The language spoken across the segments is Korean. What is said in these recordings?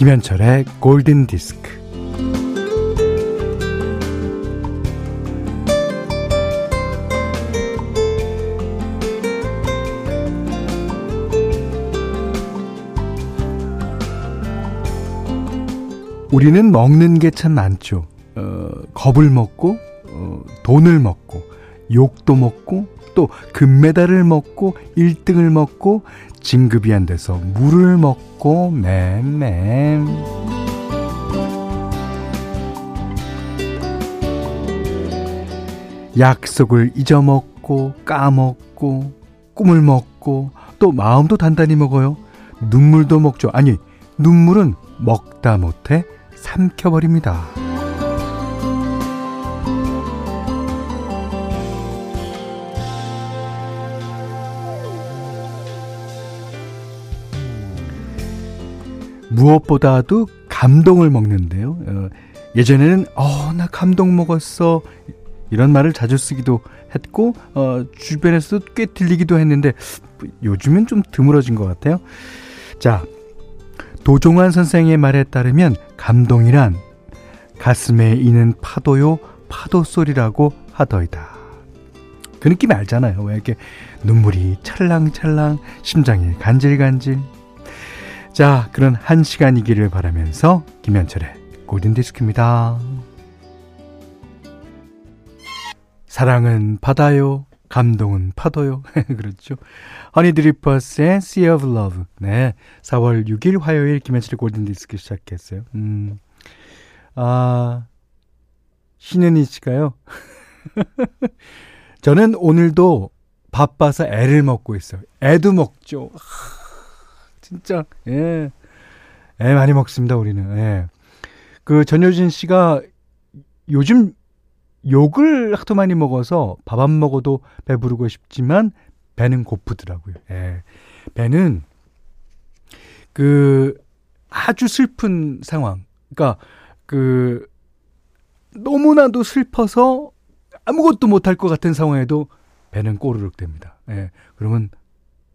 김현철의 골든 디스크. 우리는 먹는 게 참 많죠. 어, 겁을 먹고, 어, 돈을 먹고, 욕도 먹고, 또 금메달을 먹고, 1등을 먹고, 진급이 안 돼서 물을 먹고, 맴맴. 약속을 잊어먹고, 까먹고, 꿈을 먹고, 또 마음도 단단히 먹어요. 눈물도 먹죠. 아니, 눈물은 먹다 못해 삼켜버립니다. 무엇보다도 감동을 먹는데요. 어, 예전에는 어, 나 감동 먹었어. 이런 말을 자주 쓰기도 했고 어, 주변에서도 꽤 들리기도 했는데 요즘은 좀 드물어진 것 같아요. 자, 도종환 선생의 말에 따르면 감동이란 가슴에 이는 파도요 파도 소리라고 하더이다. 그 느낌 알잖아요. 왜 이렇게 눈물이 찰랑찰랑 심장이 간질간질. 자, 그런 한 시간이기를 바라면서 김현철의 골든 디스크입니다. 사랑은 바다요. 감동은 파도요. 그렇죠. 허니드리퍼스의 Sea of Love. 네. 4월 6일 화요일 김현철의 골든디스크 시작했어요. 음. 아, 신은희 씨가요. 저는 오늘도 바빠서 애를 먹고 있어요. 애도 먹죠. 진짜, 예. 애 많이 먹습니다, 우리는. 예. 그 전효진 씨가 요즘 욕을 하도 많이 먹어서 밥 안 먹어도 배부르고 싶지만 배는 고프더라고요. 예. 배는 그 아주 슬픈 상황. 그러니까 그 너무나도 슬퍼서 아무것도 못할 것 같은 상황에도 배는 꼬르륵 됩니다. 예. 그러면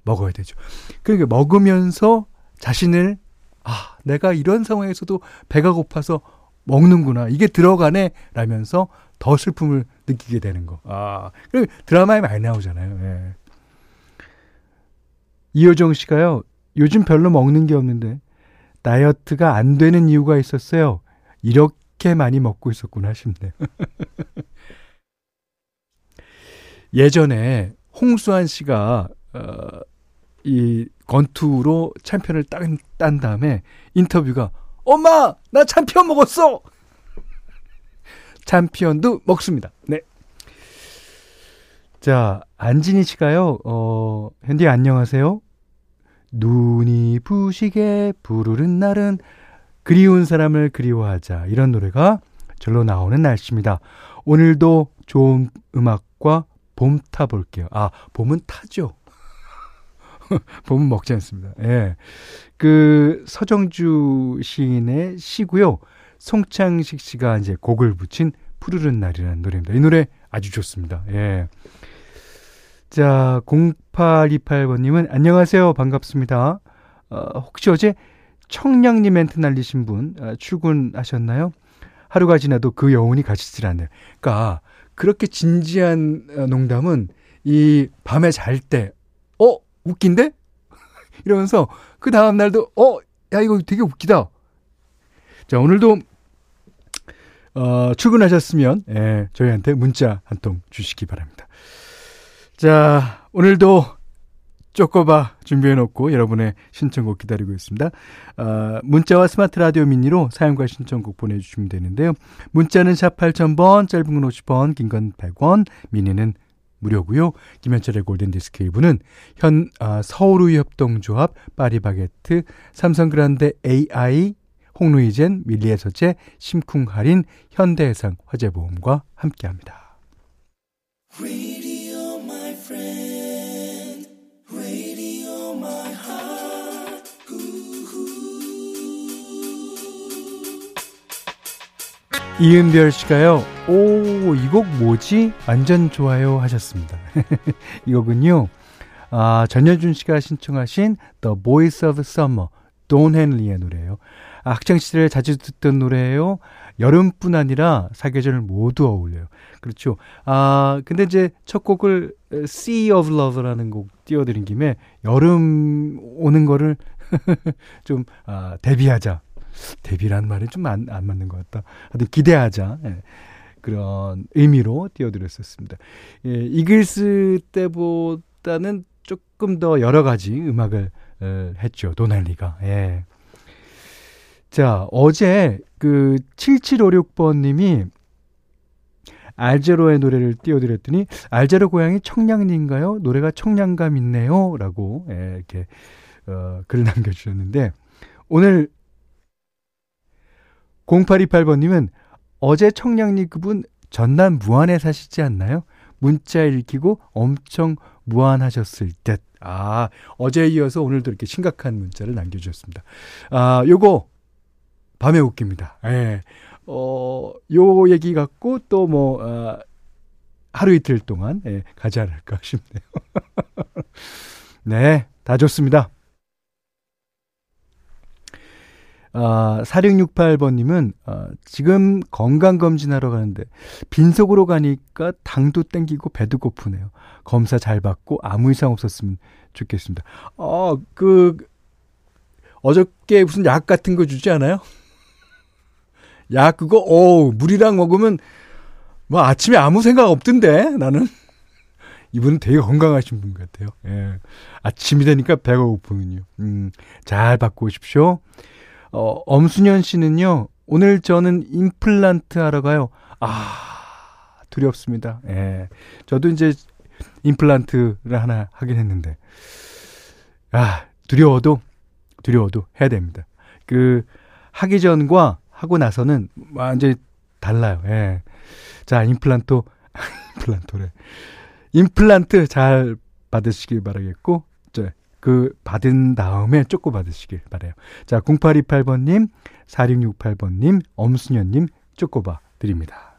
먹어야 되죠. 그러니까 먹으면서 자신을 아, 내가 이런 상황에서도 배가 고파서 먹는구나. 이게 들어가네. 라면서 더 슬픔을 느끼게 되는 거. 아, 그리고 드라마에 많이 나오잖아요. 예. 이효정 씨가요, 요즘 별로 먹는 게 없는데, 다이어트가 안 되는 이유가 있었어요. 이렇게 많이 먹고 있었구나 싶네요. 예전에 홍수환 씨가, 어, 이 권투로 챔피언을 딴, 딴 다음에 인터뷰가, 엄마! 나 챔피언 먹었어! 챔피언도 먹습니다. 네. 자, 안진희 씨가요, 어, 현디 안녕하세요. 눈이 부시게 부르는 날은 그리운 사람을 그리워하자. 이런 노래가 절로 나오는 날씨입니다. 오늘도 좋은 음악과 봄 타볼게요. 아, 봄은 타죠. 봄은 먹지 않습니다. 예. 그 서정주 시인의 시고요. 송창식 씨가 이제 곡을 붙인 푸르른 날이라는 노래입니다. 이 노래 아주 좋습니다. 예. 자, 0828번님은 안녕하세요. 반갑습니다. 어, 혹시 어제 청량리 멘트 날리신 분 어, 출근하셨나요? 하루가 지나도 그 여운이 가시질 않네요. 그러니까 그렇게 진지한 어, 농담은 이 밤에 잘 때, 어? 웃긴데? 이러면서 그 다음 날도, 어? 야, 이거 되게 웃기다. 자, 오늘도 어, 출근하셨으면 예, 저희한테 문자 한 통 주시기 바랍니다. 자, 오늘도 쪼꼬바 준비해놓고 여러분의 신청곡 기다리고 있습니다. 어, 문자와 스마트 라디오 미니로 사용과 신청곡 보내주시면 되는데요. 문자는 샵 8000번, 짧은 건 50원, 긴 건 100원, 미니는 무료고요. 김현철의 골든디스크 1부는 현 아, 서울우유협동조합, 파리바게트, 삼성그란데 AI, 홍루이젠, 밀리에서제, 심쿵할인, 현대해상, 화재보험과 함께합니다. 이은별 씨가요, 오, 이 곡 뭐지? 완전 좋아요 하셨습니다. 이 곡은요, 아, 전여준 씨가 신청하신 The Voice of Summer, 돈 헨리의 노래예요. 아, 학창 시절에 자주 듣던 노래예요. 여름뿐 아니라 사계절 모두 어울려요. 그렇죠. 아, 근데 이제 첫 곡을 Sea of Love라는 곡 띄워드린 김에 여름 오는 거를 좀 아, 데뷔하자. 데뷔라는 말이 좀안 안 맞는 것 같다. 하여튼 기대하자. 예. 그런 의미로 띄워드렸었습니다. 예, 이글스 때보다는 조금 더 여러 가지 음악을 어, 했죠. 도날리가. 예. 자, 어제 그 7756번님이 알제로의 노래를 띄워드렸더니 알제로 고향이 청량리인가요? 노래가 청량감 있네요. 라고 예, 이렇게 어, 글을 남겨주셨는데 오늘 0828번님은 어제 청량리 그분 전남 무안에 사시지 않나요? 문자 읽히고 엄청 무안하셨을 듯. 아, 어제에 이어서 오늘도 이렇게 심각한 문자를 남겨주셨습니다. 아, 요거 밤에 웃깁니다. 예. 어, 요 얘기 갖고 또 뭐, 어, 하루 이틀 동안, 예, 가지 않을까 싶네요. 네, 다 좋습니다. 아, 4668번님은, 아, 지금 건강검진하러 가는데, 빈속으로 가니까 당도 땡기고 배도 고프네요. 검사 잘 받고 아무 이상 없었으면 좋겠습니다. 어, 그, 어저께 무슨 약 같은 거 주지 않아요? 야, 그거, 오, 물이랑 먹으면, 뭐 아침에 아무 생각 없던데, 나는. 이분은 되게 건강하신 분 같아요. 예. 아침이 되니까 배가 고프군요. 음, 잘 받고 오십시오. 어, 엄순현 씨는요, 오늘 저는 임플란트 하러 가요. 아, 두렵습니다. 예. 저도 이제 임플란트를 하나 하긴 했는데, 아, 두려워도, 두려워도 해야 됩니다. 그, 하기 전과 하고 나서는 완전히 달라요. 예. 자, 임플란트, 임플란트래. 임플란트 잘 받으시길 바라겠고, 저, 그 받은 다음에 쪼꼬 받으시길 바래요. 자, 0828번님, 4668번님, 엄순현님 쪼꼬바 드립니다.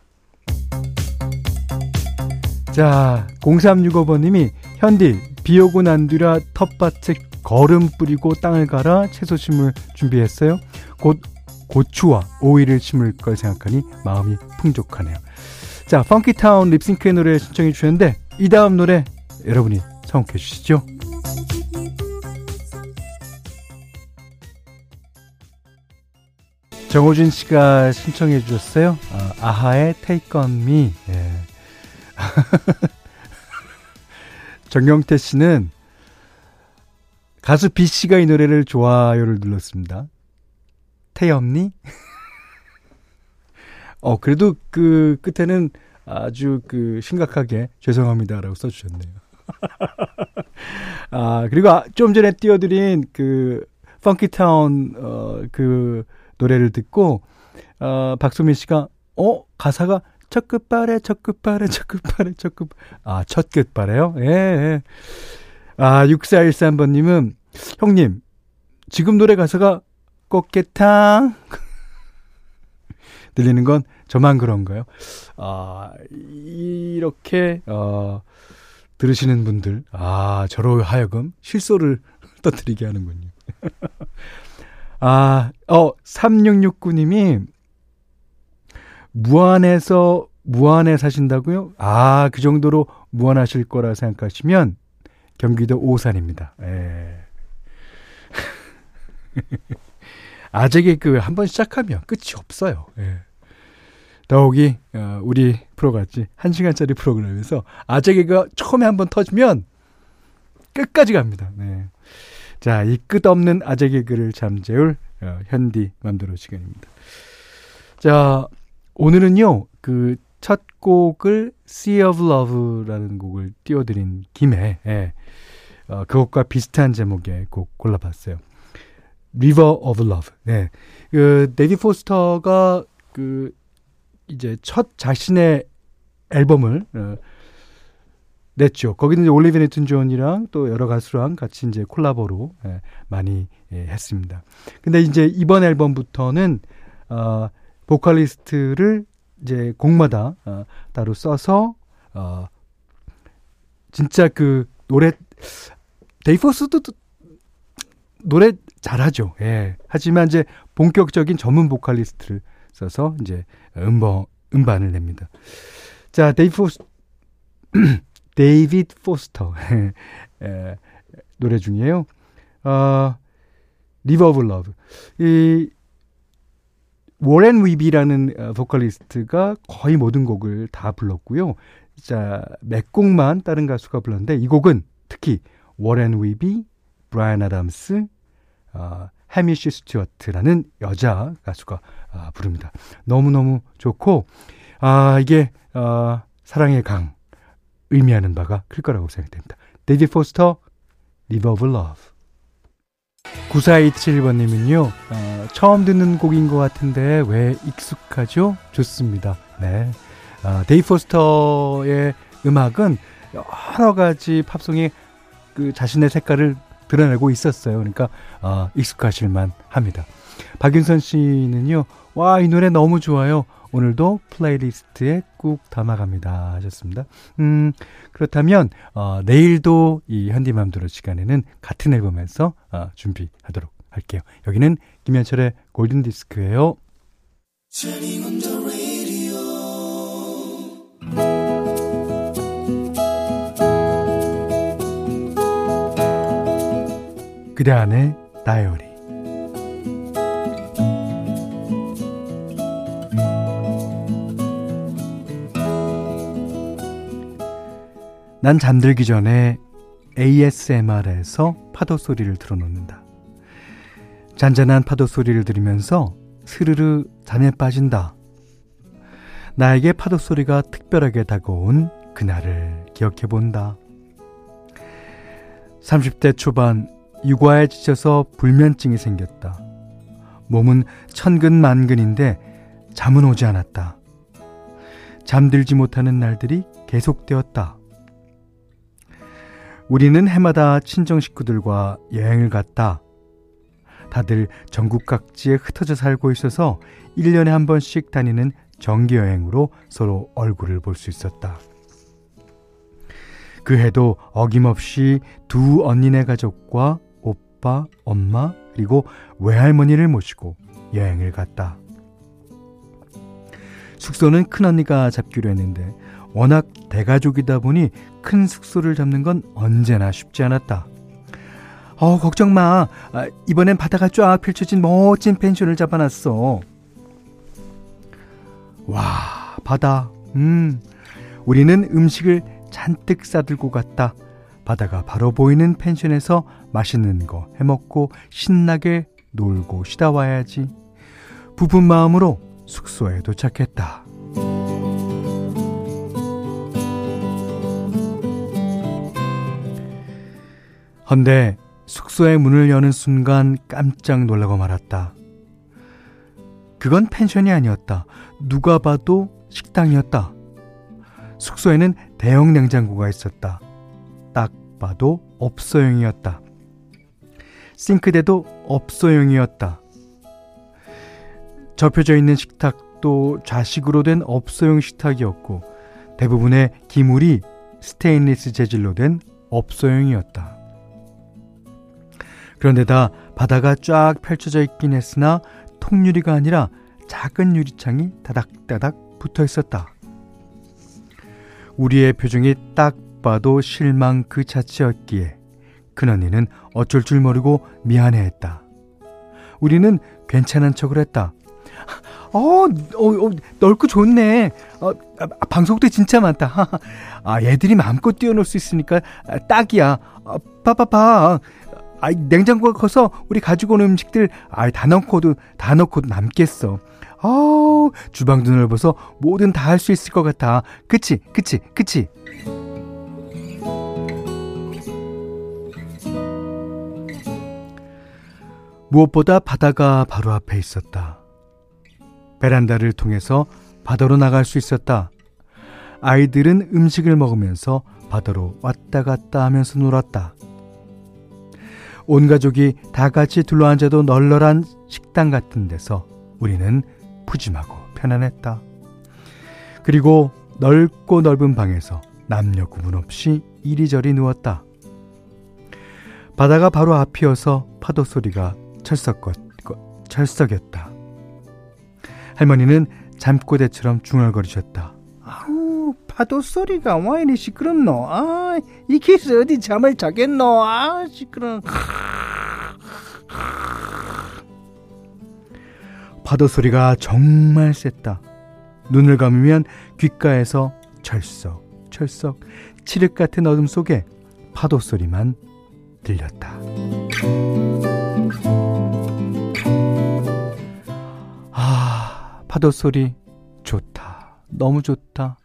자, 0365번님이 현디 비 오고 난 뒤라 텃밭에 거름 뿌리고 땅을 갈아 채소 심을 준비했어요. 곧 고추와 오이를 심을 걸 생각하니 마음이 풍족하네요. 자, 펑키타운 립싱크의 노래 신청해 주셨는데 이 다음 노래 여러분이 선곡해 주시죠. 정호진 씨가 신청해 주셨어요. 아, 하의 Take On Me. 예. 정경태 씨는 가수 B 씨가 이 노래를 좋아요를 눌렀습니다. 태엽니? 어, 그래도 그 끝에는 아주 그 심각하게 죄송합니다라고 써주셨네요. 아, 그리고 아, 좀 전에 띄워드린 그 펑키타운 어, 그 노래를 듣고 어, 박소민 씨가 어 가사가 첫 끝발에 첫 끝발에 첫 끝발에 첫 끝, 아 첫 끝발에요? 예, 예. 아 6413번 님은 형님 지금 노래 가사가 꽃게탕 들리는 건 저만 그런가요? 아, 이렇게, 어, 들으시는 분들, 아, 저로 하여금 실소를 떠뜨리게 하는군요. 아, 어, 3669님이 무안에서 무안에 사신다고요? 아, 그 정도로 무안하실 거라 생각하시면 경기도 오산입니다. 예. 아재 개 그 한 번 시작하면 끝이 없어요. 예. 더욱이 어, 우리 프로같이 1시간짜리 프로그램에서 아재 개그가 처음에 한 번 터지면 끝까지 갑니다. 네. 자, 이 끝없는 아재 개그를 잠재울 어, 현디 맘대로 시간입니다. 자, 오늘은요. 그 첫 곡을 Sea of Love라는 곡을 띄워드린 김에 예, 어, 그것과 비슷한 제목의 곡 골라봤어요. River of Love. 네. 그 데이비드 포스터가 그 이제 첫 자신의 앨범을 어, 냈죠. 거기는 이제 올리비아 뉴튼 존이랑 또 여러 가수랑 같이 이제 콜라보로 예, 많이 예, 했습니다. 근데 이제 이번 앨범부터는 어 보컬리스트를 이제 곡마다 어, 따로 써서 어 진짜 그 노래 데이포스도 노래 잘하죠. 예. 하지만 이제 본격적인 전문 보컬리스트를 써서 이제 음번 음반을 냅니다. 자, 데이비 포스 데이비드 포스터 예, 노래 중이에요. 어, of Love. 이 워렌 위비라는 어, 보컬리스트가 거의 모든 곡을 다 불렀고요. 자, 몇 곡만 다른 가수가 불렀는데 이 곡은 특히 워렌 위비, 브라이언 아담스, 어, 해미시 스튜어트라는 여자 가수가 아, 부릅니다. 너무너무 좋고 아, 이게 어, 사랑의 강 의미하는 바가 클 거라고 생각됩니다. 데이비드 포스터 River of Love 9427번님은요, 어, 처음 듣는 곡인 것 같은데 왜 익숙하죠? 좋습니다. 네. 어, 데이비드 포스터의 음악은 여러 가지 팝송이 그 자신의 색깔을 드러내고 있었어요. 그러니까 어, 익숙하실만 합니다. 박윤선 씨는요, 와, 이 노래 너무 좋아요. 오늘도 playlist에 꾹 담아갑니다. 하셨습니다. 음, 그렇다면, 어, 내일도 이 현디맘대로 시간에는 같은 앨범에서 어, 준비하도록 할게요. 여기는 김현철의 골든디스크예요 그대 안에 다이어리 난 잠들기 전에 ASMR에서 파도 소리를 틀어놓는다. 잔잔한 파도 소리를 들으면서 스르르 잠에 빠진다. 나에게 파도 소리가 특별하게 다가온 그날을 기억해 본다. 30대 초반 육아에 지쳐서 불면증이 생겼다. 몸은 천근만근인데 잠은 오지 않았다. 잠들지 못하는 날들이 계속되었다. 우리는 해마다 친정 식구들과 여행을 갔다. 다들 전국 각지에 흩어져 살고 있어서 1년에 한 번씩 다니는 정기 여행으로 서로 얼굴을 볼 수 있었다. 그 해도 어김없이 두 언니네 가족과 오빠, 엄마, 그리고 외할머니를 모시고 여행을 갔다. 숙소는 큰언니가 잡기로 했는데 워낙 대가족이다 보니 큰 숙소를 잡는 건 언제나 쉽지 않았다. 어, 걱정 마. 아, 이번엔 바다가 쫙 펼쳐진 멋진 펜션을 잡아놨어. 와, 바다. 음, 우리는 음식을 잔뜩 싸들고 갔다. 바다가 바로 보이는 펜션에서 맛있는 거 해먹고 신나게 놀고 쉬다 와야지. 부푼 마음으로 숙소에 도착했다. 헌데 숙소의 문을 여는 순간 깜짝 놀라고 말았다. 그건 펜션이 아니었다. 누가 봐도 식당이었다. 숙소에는 대형 냉장고가 있었다. 딱 봐도 업소용이었다. 싱크대도 업소용이었다. 접혀져 있는 식탁도 좌식으로 된 업소용 식탁이었고 대부분의 기물이 스테인리스 재질로 된 업소용이었다. 그런데다 바다가 쫙 펼쳐져 있긴 했으나 통유리가 아니라 작은 유리창이 다닥다닥 붙어 있었다. 우리의 표정이 딱 봐도 실망 그 자체였기에 큰언니는 어쩔 줄 모르고 미안해했다. 우리는 괜찮은 척을 했다. 어, 어, 어 넓고 좋네. 어, 아, 방송도 진짜 많다. 아, 애들이 마음껏 뛰어놀 수 있으니까 딱이야. 어, 봐봐봐. 아, 냉장고가 커서 우리 가지고 온 음식들 아, 다 넣고도 다 넣고도 남겠어. 아, 주방도 넓어서 뭐든 다 할 수 있을 것 같아. 그치, 그치, 그치. 무엇보다 바다가 바로 앞에 있었다. 베란다를 통해서 바다로 나갈 수 있었다. 아이들은 음식을 먹으면서 바다로 왔다 갔다 하면서 놀았다. 온 가족이 다 같이 둘러앉아도 널널한 식당 같은 데서 우리는 푸짐하고 편안했다. 그리고 넓고 넓은 방에서 남녀 구분 없이 이리저리 누웠다. 바다가 바로 앞이어서 파도 소리가 철석이었다. 할머니는 잠꼬대처럼 중얼거리셨다. 파도 소리가 와 이리 시끄럽노? 아, 이 길에서 어디 잠을 자겠노? 아, 시끄러. 파도 소리가 정말 셌다. 눈을 감으면 귓가에서 철썩, 철썩, 칠흑 같은 어둠 속에 파도 소리만 들렸다. 아, 파도 소리 좋다. 너무 좋다.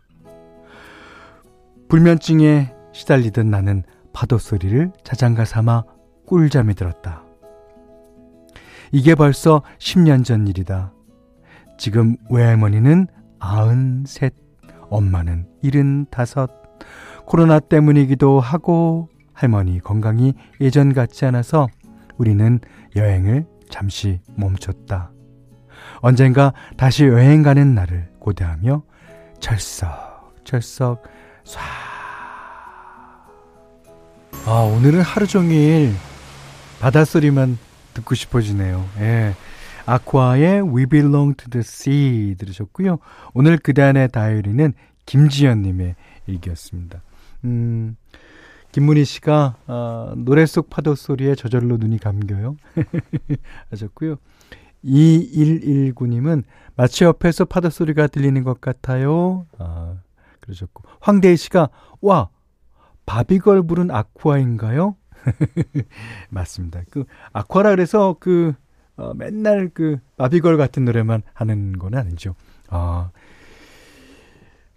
불면증에 시달리던 나는 파도 소리를 자장가 삼아 꿀잠이 들었다. 이게 벌써 10년 전 일이다. 지금 외할머니는 93, 엄마는 75. 코로나 때문이기도 하고 할머니 건강이 예전 같지 않아서 우리는 여행을 잠시 멈췄다. 언젠가 다시 여행 가는 날을 고대하며 철썩, 철썩, 쏴. 아, 오늘은 하루 종일 바닷소리만 듣고 싶어지네요. 예. 아쿠아의 We Belong to the Sea 들으셨고요. 오늘 그단의 다이어리는 김지연님의 일기였습니다. 음, 김문희 씨가 어, 노래 속 파도 소리에 저절로 눈이 감겨요. 하셨고요. 2119님은 마치 옆에서 파도 소리가 들리는 것 같아요. 아, 그러셨고. 황대희 씨가 와 바비걸 부른 아쿠아인가요? 맞습니다. 그 아쿠아라 그래서 그 어, 맨날 그 바비걸 같은 노래만 하는 건 아니죠. 아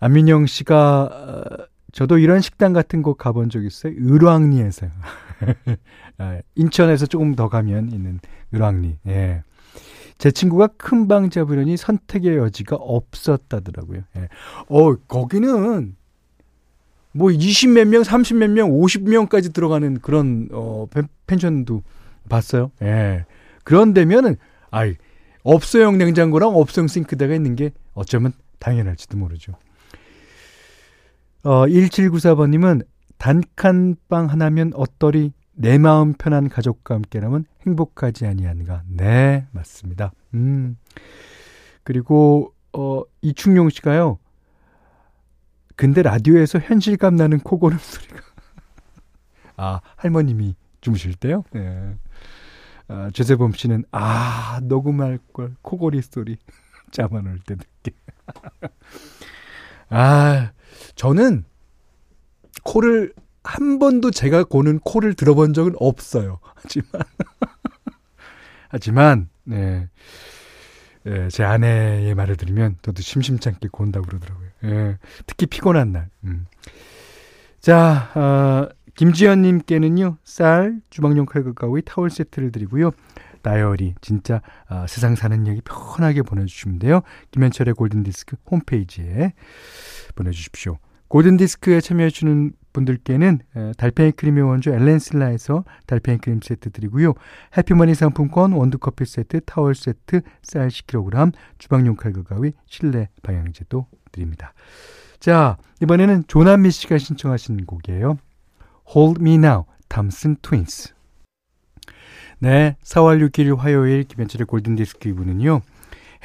안민영 씨가 어, 저도 이런 식당 같은 곳 가본 적 있어요. 을왕리에서. 아, 인천에서 조금 더 가면 있는 을왕리. 예. 제 친구가 큰 방 잡으려니 선택의 여지가 없었다더라고요. 예. 어, 거기는 뭐 20몇 명, 30몇 명, 50명까지 들어가는 그런 어 펜션도 봤어요. 예. 그런 데면은 아이 업소용 냉장고랑 업소용 싱크대가 있는 게 어쩌면 당연할지도 모르죠. 어 1794번 님은 단칸방 하나면 어떠리 내 마음 편한 가족과 함께라면 행복하지 아니한가. 네, 맞습니다. 음. 그리고 어 이충용 씨가요. 근데 라디오에서 현실감 나는 코고름 소리가. 아, 할머님이 주무실 때요? 네. 아, 최세범 씨는, 아, 녹음할 걸, 코골이 소리. 올때 듣게. 아, 저는 코를, 한 번도 제가 고는 코를 들어본 적은 없어요. 하지만, 하지만, 네. 예, 제 아내의 말을 들으면 저도 심심찮게 곤다고 그러더라고요. 예, 특히 피곤한 날. 음. 자, 어, 김지연님께는요, 쌀, 주방용 칼과 가위, 타월 세트를 드리고요. 다이어리, 진짜 어, 세상 사는 얘기 편하게 보내주시면 돼요. 김현철의 골든디스크 홈페이지에 보내주십시오. 골든디스크에 참여해주는 분들께는 달팽이 크림의 원조 엘렌슬라에서 달팽이 크림 세트 드리고요. 해피머니 상품권, 원두커피 세트, 타월 세트, 쌀 10kg, 주방용 칼과 가위, 실내 방향제도 드립니다. 자, 이번에는 조남미 씨가 신청하신 곡이에요. Hold Me Now, 탐슨 트윈스. 네, 4월 6일 화요일 김현철의 골든디스크 이부는요.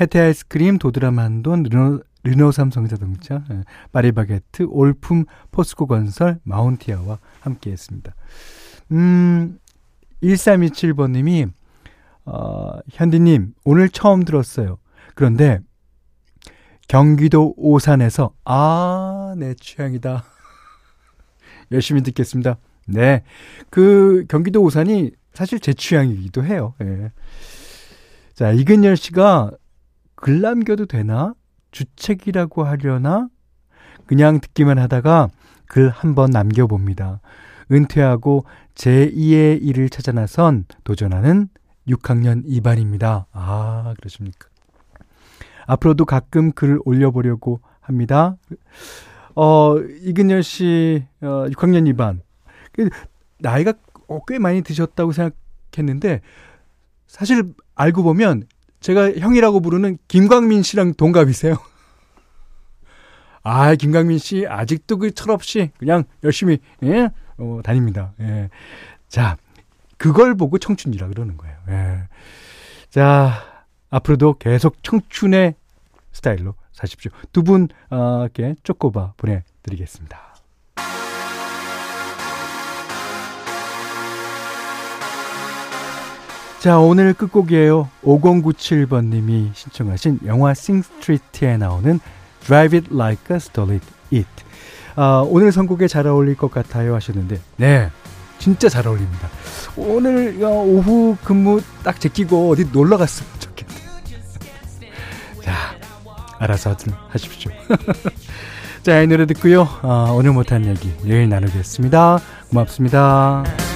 해태 아이스크림, 도드람 한돈, 르노, 삼성자동차, 예, 파리바게트, 올품, 포스코 건설, 마운티아와 함께 했습니다. 음, 1327번님이, 어, 현디님, 오늘 처음 들었어요. 그런데, 경기도 오산에서, 아, 내 취향이다. 열심히 듣겠습니다. 네. 그, 경기도 오산이 사실 제 취향이기도 해요. 예. 자, 이근열 씨가 글 남겨도 되나? 주책이라고 하려나? 그냥 듣기만 하다가 글 한 번 남겨봅니다. 은퇴하고 제2의 일을 찾아 나선 도전하는 6학년 2반입니다. 아, 그러십니까? 앞으로도 가끔 글을 올려보려고 합니다. 어, 이근열 씨, 어, 6학년 2반. 그 나이가 어, 꽤 많이 드셨다고 생각했는데, 사실 알고 보면 제가 형이라고 부르는 김광민 씨랑 동갑이세요. 아, 김광민 씨 아직도 그 철없이 그냥 열심히 예? 어, 다닙니다. 예. 자, 그걸 보고 청춘이라 그러는 거예요. 예. 자, 앞으로도 계속 청춘의 스타일로 사십시오. 두 분께 쪼꼬바 보내드리겠습니다. 자, 오늘 끝곡이에요. 5097번님이 신청하신 영화 싱스트리트에 나오는 Drive It Like a Stole It. 아, 오늘 선곡에 잘 어울릴 것 같아요 하셨는데, 네, 진짜 잘 어울립니다. 오늘 어, 오후 근무 딱 제끼고 어디 놀러 갔으면 좋겠네요. 자, 알아서 하십시오. 자, 이 노래 듣고요. 어, 오늘 못한 얘기 내일 나누겠습니다. 고맙습니다.